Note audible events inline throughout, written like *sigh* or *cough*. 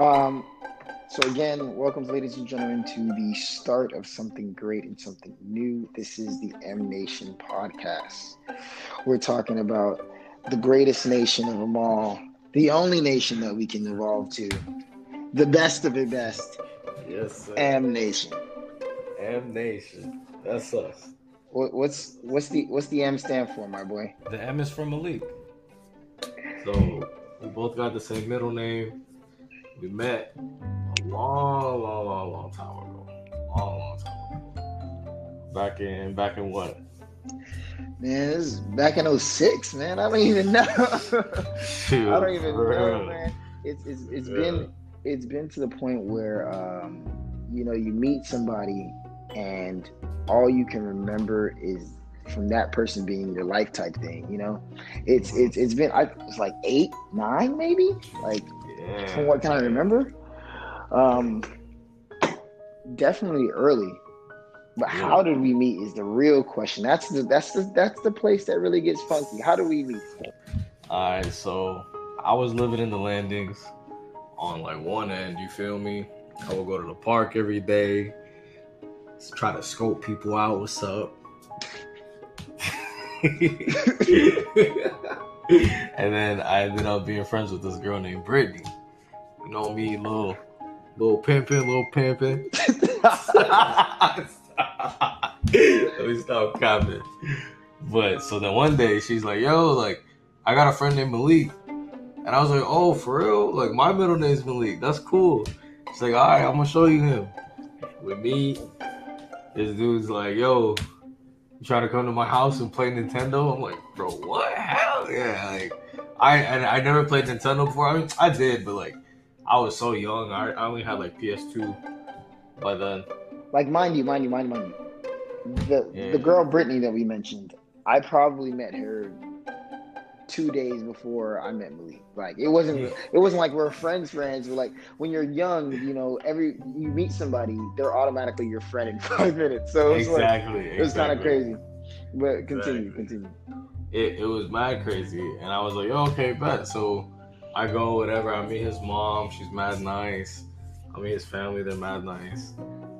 Um, so again, welcome, ladies and gentlemen, to the start of something great and something new. This is the M Nation podcast. We're talking about the greatest nation of them all, the only nation that we can evolve to, the best of the best, Yes, sir. M Nation. M Nation. That's us. What, what's what's the what's the M stand for, my boy? The M is from Malik. So we both got the same middle name. We met a long, long, long, long time ago. Long, long time ago. Back in back in what? Man, this is back in 06, man. I don't even know. Shoot, *laughs* I don't even know, man. It's it's it's Yeah. been it's been to the point where um, you know you meet somebody and all you can remember is from that person being your life type thing. You know, it's it's it's been I, it's like eight nine maybe like Yeah. from what can I remember. Um, definitely early. But Yeah. how did we meet is the real question. That's the that's the that's the place that really gets funky. How do we meet? Alright, so I was living in the landings on like one end, you feel me? I would go to the park every day, try to scope people out, what's up? *laughs* *laughs* and then I ended up being friends with this girl named Brittany. You know me, little little pimping, little pimping. *laughs* Let me stop capping. But so then one day she's like, yo, like, I got a friend named Malik. And I was like, oh, for real? Like, my middle name's Malik. That's cool. She's like, all right, I'm going to show you him. With me, This dude's like, yo, you trying to come to my house and play Nintendo? I'm like, bro, what? Hell yeah. Like, I, and I never played Nintendo before. I mean, I did, but like, I was so young. I, I only had like PS2 by then. like mind you, mind you, mind you, mind you. The Yeah. the girl Brittany that we mentioned, I probably met her two days before I met Malik. Like it wasn't Yeah. it wasn't like we're friends friends. But like when you're young, you know, every you meet somebody, they're automatically your friend in *laughs* five minutes. So it was like Exactly. it was kind of crazy. But continue, Exactly. continue. it, it was mad crazy. And I was like, oh, okay, bet. So I go, whatever. I meet his mom. She's mad nice. I meet his family. They're mad nice.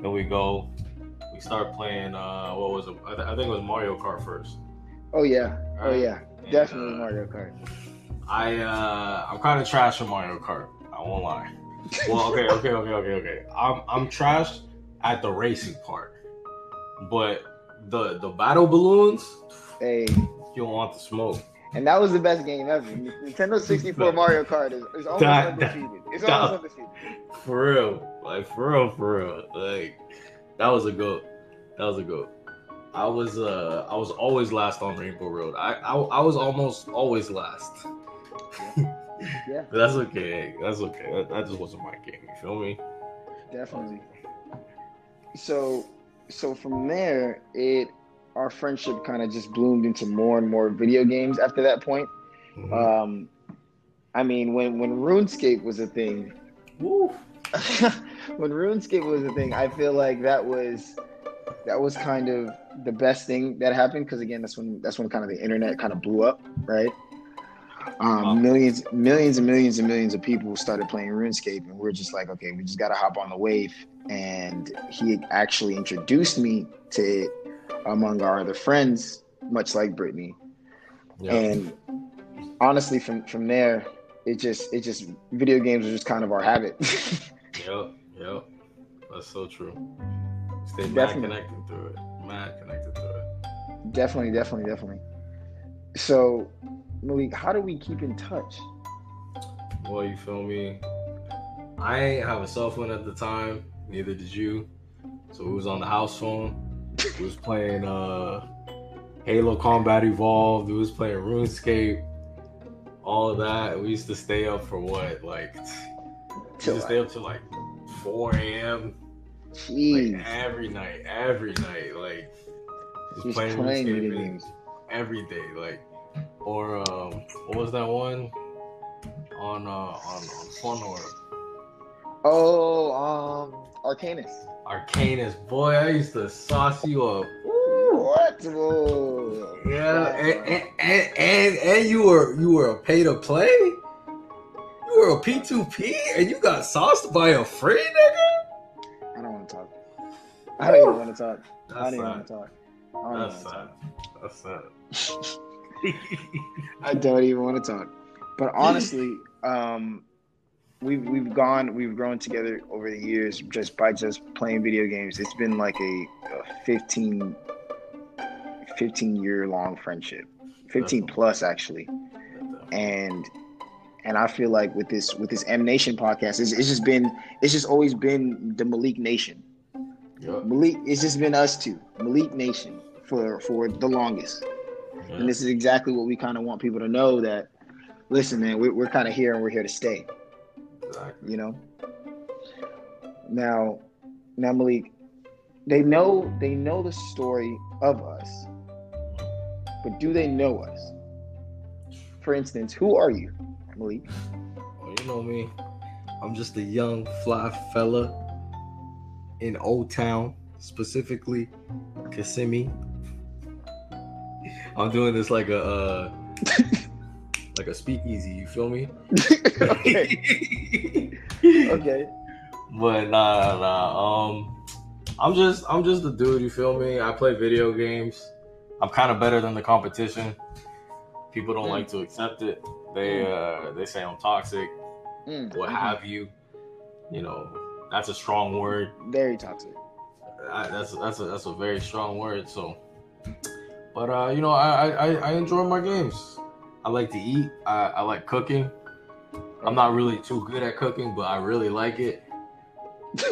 Then we go. We start playing, uh, what was it? I, th- I think it was Mario Kart first. Oh yeah, oh yeah, And, definitely uh, Mario Kart. I, uh, I'm kind of trash at Mario Kart. I won't lie. Well, okay, okay, okay, okay, okay. I'm, I'm trash at the racing part. But the, the battle balloons, Hey, you don't want the smoke. And that was the best game ever. Nintendo 64 Mario Kart is, is almost that- undefeated. It's that- almost undefeated. For real, like for real, for real. Like that was a goat. That was a goat. I was uh I was always last on Rainbow Road. I I, I was almost always last. Yeah. But that's okay. That's okay. That, that just wasn't my game. You feel me? Definitely. So, so from there, it our friendship kind of just bloomed into more and more video games. After that point, Mhm. um, I mean, when when RuneScape was a thing, *laughs* when RuneScape was a thing, I feel like that was that was kind of the best thing that happened because again, that's when that's when kind of the internet kind of blew up, right? Um, Wow. Millions, millions, and millions and millions of people started playing RuneScape, and we're just like, okay, we just gotta hop on the wave. And he actually introduced me to it among our other friends, much like Brittany. Yeah. And honestly, from from there, it just it just video games are just kind of our habit. *laughs* Yep. Yep. That's so true. Stay mad Definitely. connected through it. Mad connected through it. definitely, definitely, definitely. So, Malik, how do we keep in touch? Well, you feel me? I ain't have a cell phone at the time. Neither did you. So we was on the house phone. We was playing uh Halo Combat Evolved. We was playing RuneScape. All of that. We used to stay up for what? Like Till stay up till like 4 a.m. Jeez, Like every night, every night. Like he's playing video games. every day. Like or um what was that one? On uh on, on or Oh, um, Arcanus. Arcanus, boy, I used to sauce you up. Ooh, what? Whoa. Yeah, and and, and and and you were you were a pay to play. You were a P2P and you got sauced by a free nigga? I don't want to talk. I don't even want to talk. I don't even want to talk. I don't That's sad. That's sad. *laughs* I don't even want to talk. But *laughs* honestly, um, we've we've gone, we've grown together over the years just by just playing video games. It's been like a, a 15, 15 year long friendship, fifteen plus actually. And and I feel like with this with this M Nation podcast, it's, it's just been it's just always been the Malik Nation. Yup. Malik, it's just been us two, Malik Nation, for for the longest. And this is exactly what we kind of want people to know that, listen, man, we're, we're kind of here and we're here to stay, Exactly. you know? Now, now Malik, they know, they know the story of us, but do they know us? For instance, who are you, Malik? Oh, you know me. I'm just a young fly fella in Old Town, specifically Kissimmee. I'm doing this like a uh, *laughs* like a speakeasy. You feel me? *laughs* okay, *laughs* okay. But nah, nah. Um, I'm just I'm just a dude. You feel me? I play video games. I'm kind of better than the competition. People don't Mm. like to accept it. They uh they say I'm toxic. Mm, what mhm. have you. You know, that's a strong word. Very toxic. I, that's that's a that's a very strong word. So, but uh, you know, I I, I enjoy my games. I like to eat. I, I like cooking. I'm not really too good at cooking, but I really like it. *laughs*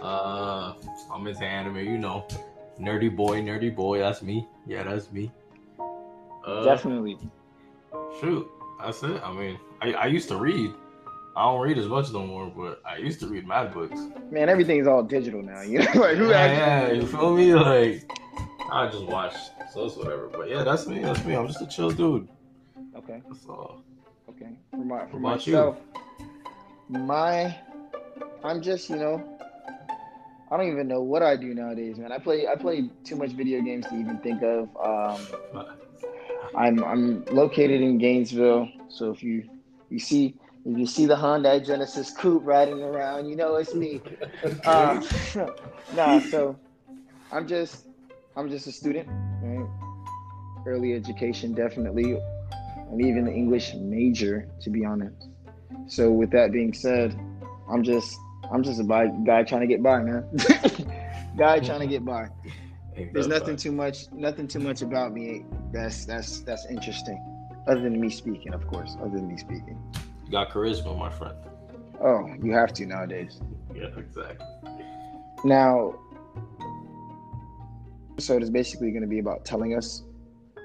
Uh, I'm into anime. You know, nerdy boy, nerdy boy. That's me. Yeah, that's me. Uh, Definitely. Shoot, that's it. I mean, I, I used to read. I don't read as much no more, but I used to read mad books. Man, everything's all digital now. You know, *laughs* like who yeah, yeah, you feel me? Like I just watch, so it's whatever. But yeah, that's me. That's me. I'm just a chill dude. Okay. That's all. Okay. For my for about you? myself, my I'm just you know I don't even know what I do nowadays, man. I play I play too much video games to even think of. Um, I'm I'm located in Gainesville, so if you you see if you see the Hyundai Genesis coupe riding around, you know it's me. *laughs* Uh, *laughs* nah, so I'm just I'm just a student, right? Early education, definitely, and even the English major, to be honest. So with that being said, I'm just I'm just a bi- guy trying to get by, man. *laughs* guy trying to get by. *laughs* There's nothing too much nothing too much about me that's that's that's interesting. Other than me speaking, of course. Other than me speaking. You got charisma, my friend. Oh, you have to nowadays. Yeah, exactly. Now, episode is basically going to be about telling us,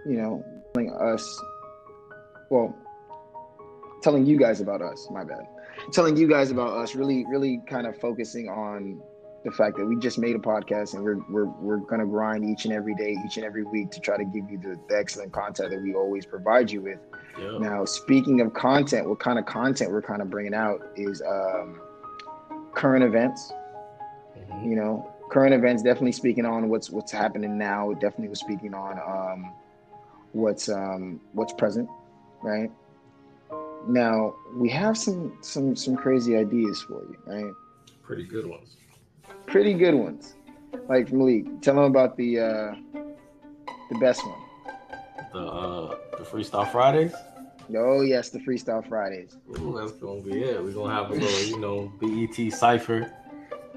you know, telling us, well, telling you guys about us. My bad. Telling you guys about us. Really, really kind of focusing on the fact that we just made a podcast and we're we're we're going to grind each and every day, each and every week to try to give you the, the excellent content that we always provide you with. Yeah. Now, speaking of content, what kind of content we're kind of bringing out is um, current events Mhm. you know current events definitely speaking on what's what's happening now definitely was speaking on um what's um what's present right now we have some some some crazy ideas for you right Pretty good ones. pretty good ones like malik tell them about the uh the best one The uh the freestyle Fridays. oh yes the freestyle fridays Ooh, that's gonna be it. We're gonna have a little, you know, BET cipher.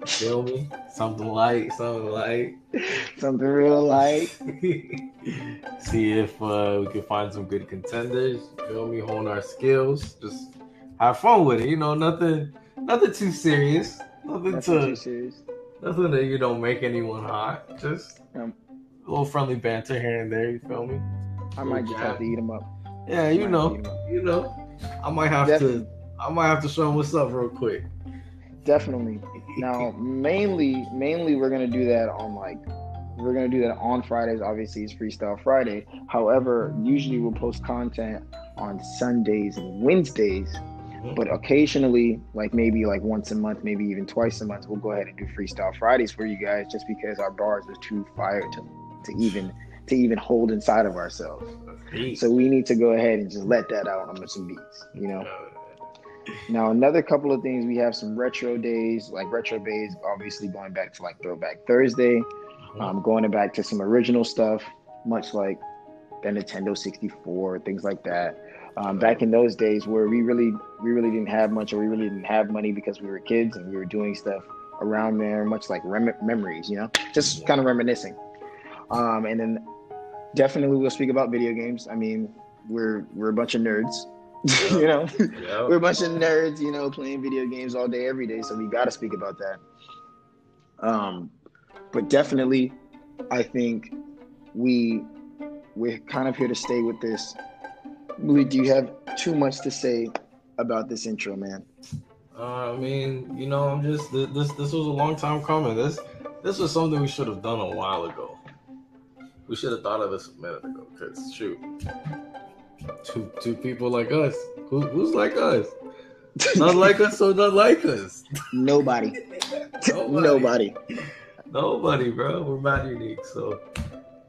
Feel me? Something light, something light. *laughs* something real light *laughs* See if uh, we can find some good contenders. Feel me? Hone our skills. Just have fun with it. You know, nothing, nothing too serious. Nothing That's not too serious nothing that you don't make anyone hot. Just Um, a little friendly banter here and there. You feel me? i might just have to eat them up Yeah, you know, eat 'em up. you know. I might have Definitely. to. I might have to show them what's up real quick. Definitely. Now mainly mainly we're gonna do that on like we're gonna do that on fridays. Obviously it's freestyle friday. However usually we'll post content on sundays and wednesdays. But occasionally like maybe like once a month maybe even twice a month we'll go ahead and do freestyle fridays for you guys just because our bars are too fire to, to even to even hold inside of ourselves. So we need to go ahead and just let that out on some beats you know Now, another couple of things we have some retro days, like retro days, obviously going back to like Throwback Thursday, Mm-hmm. um, going back to some original stuff, much like the Nintendo 64, things like that. Um, back in those days where we really, we really didn't have much, or we really didn't have money because we were kids and we were doing stuff around there, much like rem- memories, you know, just Yeah. kind of reminiscing. Um, and then definitely we'll speak about video games. I mean, we're we're a bunch of nerds, *laughs* you know. Yeah. we're a bunch of nerds, you know, playing video games all day, every day. So we got to speak about that. Um, but definitely, I think we we're kind of here to stay with this. Louis, do you have too much to say about this intro, man? Uh, I mean, you know, I'm just this. This was a long time coming. This this was something we should have done a while ago. We should have thought of this a minute ago. Cause shoot, two two people like us. Who, who's like us? Not like us, so not like us. Nobody, Nobody. nobody. Nobody, bro. We're mad unique. So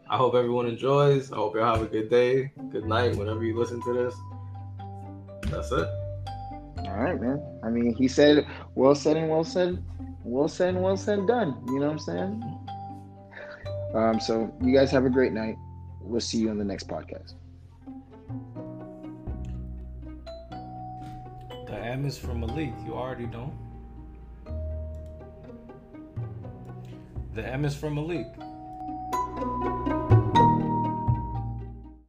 I hope everyone enjoys. I hope you all have a good day, good night, whenever you listen to this. That's it. All right, man. I mean, he said, well said and well said, well said and well said, done. You know what I'm saying? Um, so you guys have a great night. We'll see you on the next podcast. M is for Malik. You already know. The M is for Malik.